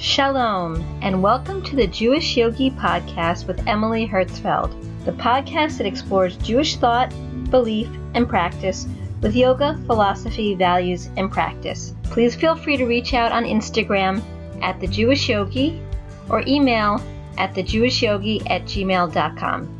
Shalom, and welcome to the Jewish Yogi Podcast with Emily Herzfeld, the podcast that explores Jewish thought, belief, and practice with yoga, philosophy, values, and practice. Please feel free to reach out on Instagram at the Jewish Yogi or email at thejewishyogi at gmail.com.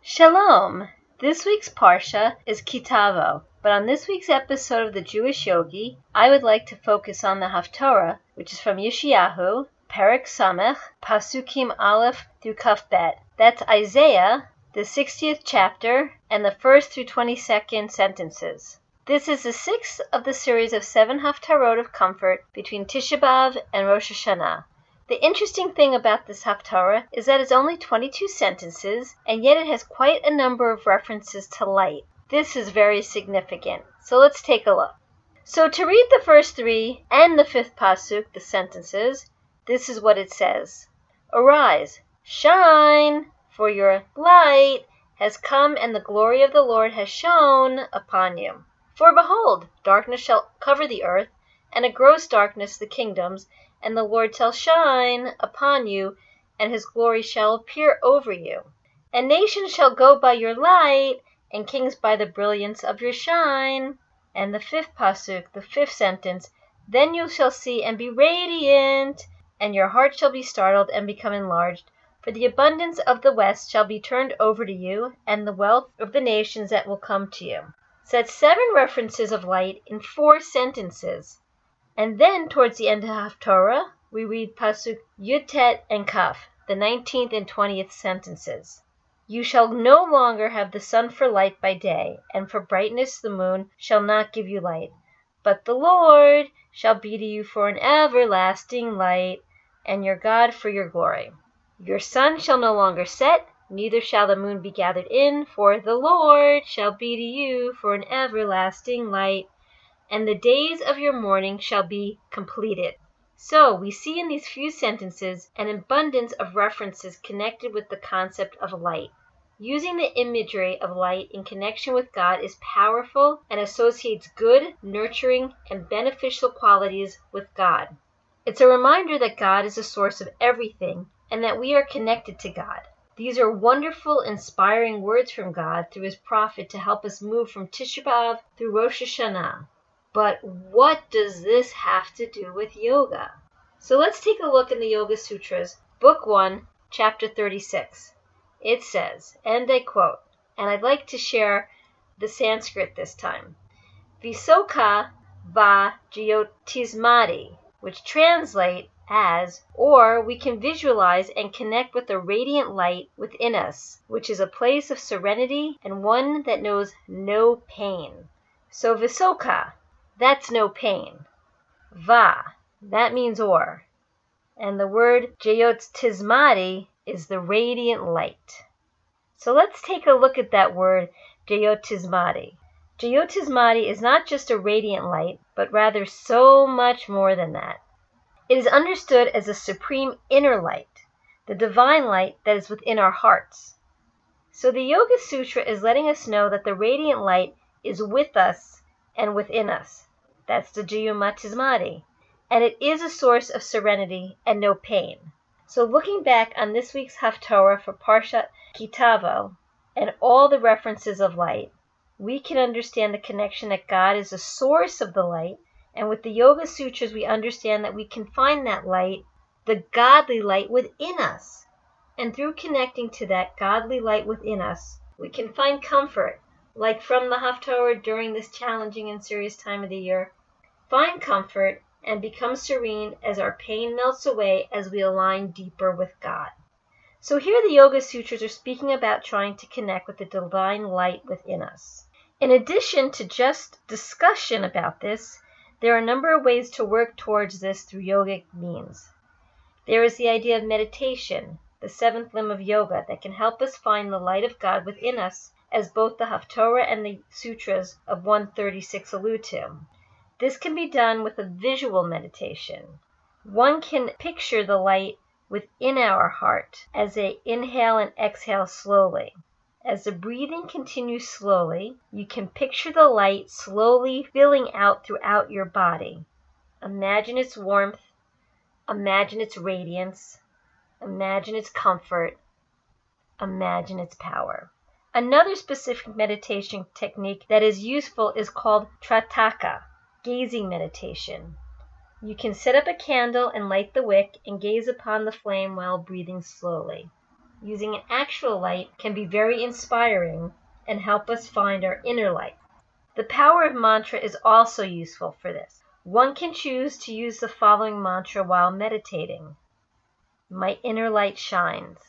Shalom! This week's Parsha is Ki Tavo, but on this week's episode of the Jewish Yogi, I would like to focus on the Haftorah, which is from Yeshayahu, Perek Samech, Pasukim Aleph through Kaf Bet. That's Isaiah, the 60th chapter, and the first through 22nd sentences. This is the sixth of the series of seven Haftarot of comfort between Tisha B'Av and Rosh Hashanah. The interesting thing about this Haftarah is that it's only 22 sentences, and yet it has quite a number of references to light. This is very significant. So let's take a look. So to read the first three and the fifth pasuk, the sentences, this is what it says. Arise, shine, for your light has come and the glory of the Lord has shone upon you. For behold, darkness shall cover the earth, and a gross darkness the kingdoms, and the Lord shall shine upon you, and his glory shall appear over you. And nations shall go by your light, and kings by the brilliance of your shine. And the fifth pasuk, the fifth sentence, then you shall see and be radiant, and your heart shall be startled and become enlarged. For the abundance of the west shall be turned over to you, and the wealth of the nations that will come to you. So that's seven references of light in four sentences. And then towards the end of Haftorah, we read pasuk Yud Tet and Kaf, the 19th and 20th sentences. You shall no longer have the sun for light by day, and for brightness the moon shall not give you light. But the Lord shall be to you for an everlasting light, and your God for your glory. Your sun shall no longer set, neither shall the moon be gathered in, for the Lord shall be to you for an everlasting light, and the days of your mourning shall be completed. So we see in these few sentences an abundance of references connected with the concept of light. Using the imagery of light in connection with God is powerful and associates good, nurturing, and beneficial qualities with God. It's a reminder that God is the source of everything and that we are connected to God. These are wonderful, inspiring words from God through his prophet to help us move from Tisha B'Av through Rosh Hashanah. But what does this have to do with yoga? So let's take a look in the Yoga Sutras, Book 1, Chapter 36. It says, and I quote, and I'd like to share the Sanskrit this time Visoka va Jyotismati, which translate as, or we can visualize and connect with the radiant light within us, which is a place of serenity and one that knows no pain. So Visoka that's no pain. Va, that means or. And the word Jyotismati is the radiant light. So let's take a look at that word Jyotismati. Jyotismati is not just a radiant light, but rather so much more than that. It is understood as a supreme inner light, the divine light that is within our hearts. So the Yoga Sutra is letting us know that the radiant light is with us and within us. That's the Jyotismati. And it is a source of serenity and no pain. So looking back on this week's Haftorah for Parshat Ki Tavo and all the references of light, we can understand the connection that God is the source of the light. And with the Yoga Sutras, we understand that we can find that light, the godly light within us. And through connecting to that godly light within us, we can find comfort like from the Haftorah during this challenging and serious time of the year, find comfort and become serene as our pain melts away as we align deeper with God. So here the Yoga Sutras are speaking about trying to connect with the divine light within us. In addition to just discussion about this, there are a number of ways to work towards this through yogic means. There is the idea of meditation, the seventh limb of yoga, that can help us find the light of God within us as both the Haftorah and the Sutras of 136 allude to. This can be done with a visual meditation. One can picture the light within our heart as they inhale and exhale slowly. As the breathing continues slowly, you can picture the light slowly filling out throughout your body. Imagine its warmth, Imagine its radiance. Imagine its comfort. Imagine its power. Another specific meditation technique that is useful is called Trataka, gazing meditation. You can set up a candle and light the wick and gaze upon the flame while breathing slowly. Using an actual light can be very inspiring and help us find our inner light. The power of mantra is also useful for this. One can choose to use the following mantra while meditating My inner light shines.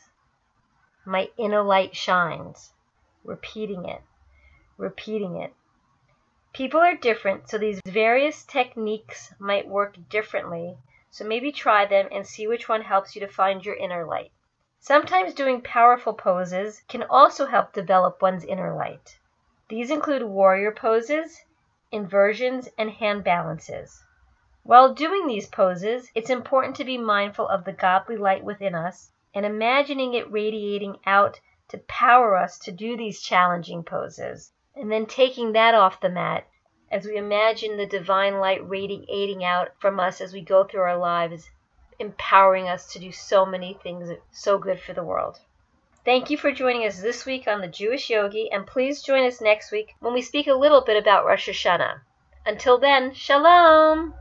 My inner light shines. Repeating it, repeating it. People are different, so these various techniques might work differently, so maybe try them and see which one helps you to find your inner light. Sometimes doing powerful poses can also help develop one's inner light. These include warrior poses, inversions, and hand balances. While doing these poses, it's important to be mindful of the godly light within us and imagining it radiating out to power us to do these challenging poses and then taking that off the mat as we imagine the divine light radiating out from us as we go through our lives, empowering us to do so many things so good for the world. Thank you for joining us this week on the Jewish Yogi, and please join us next week when we speak a little bit about Rosh Hashanah. Until then, Shalom!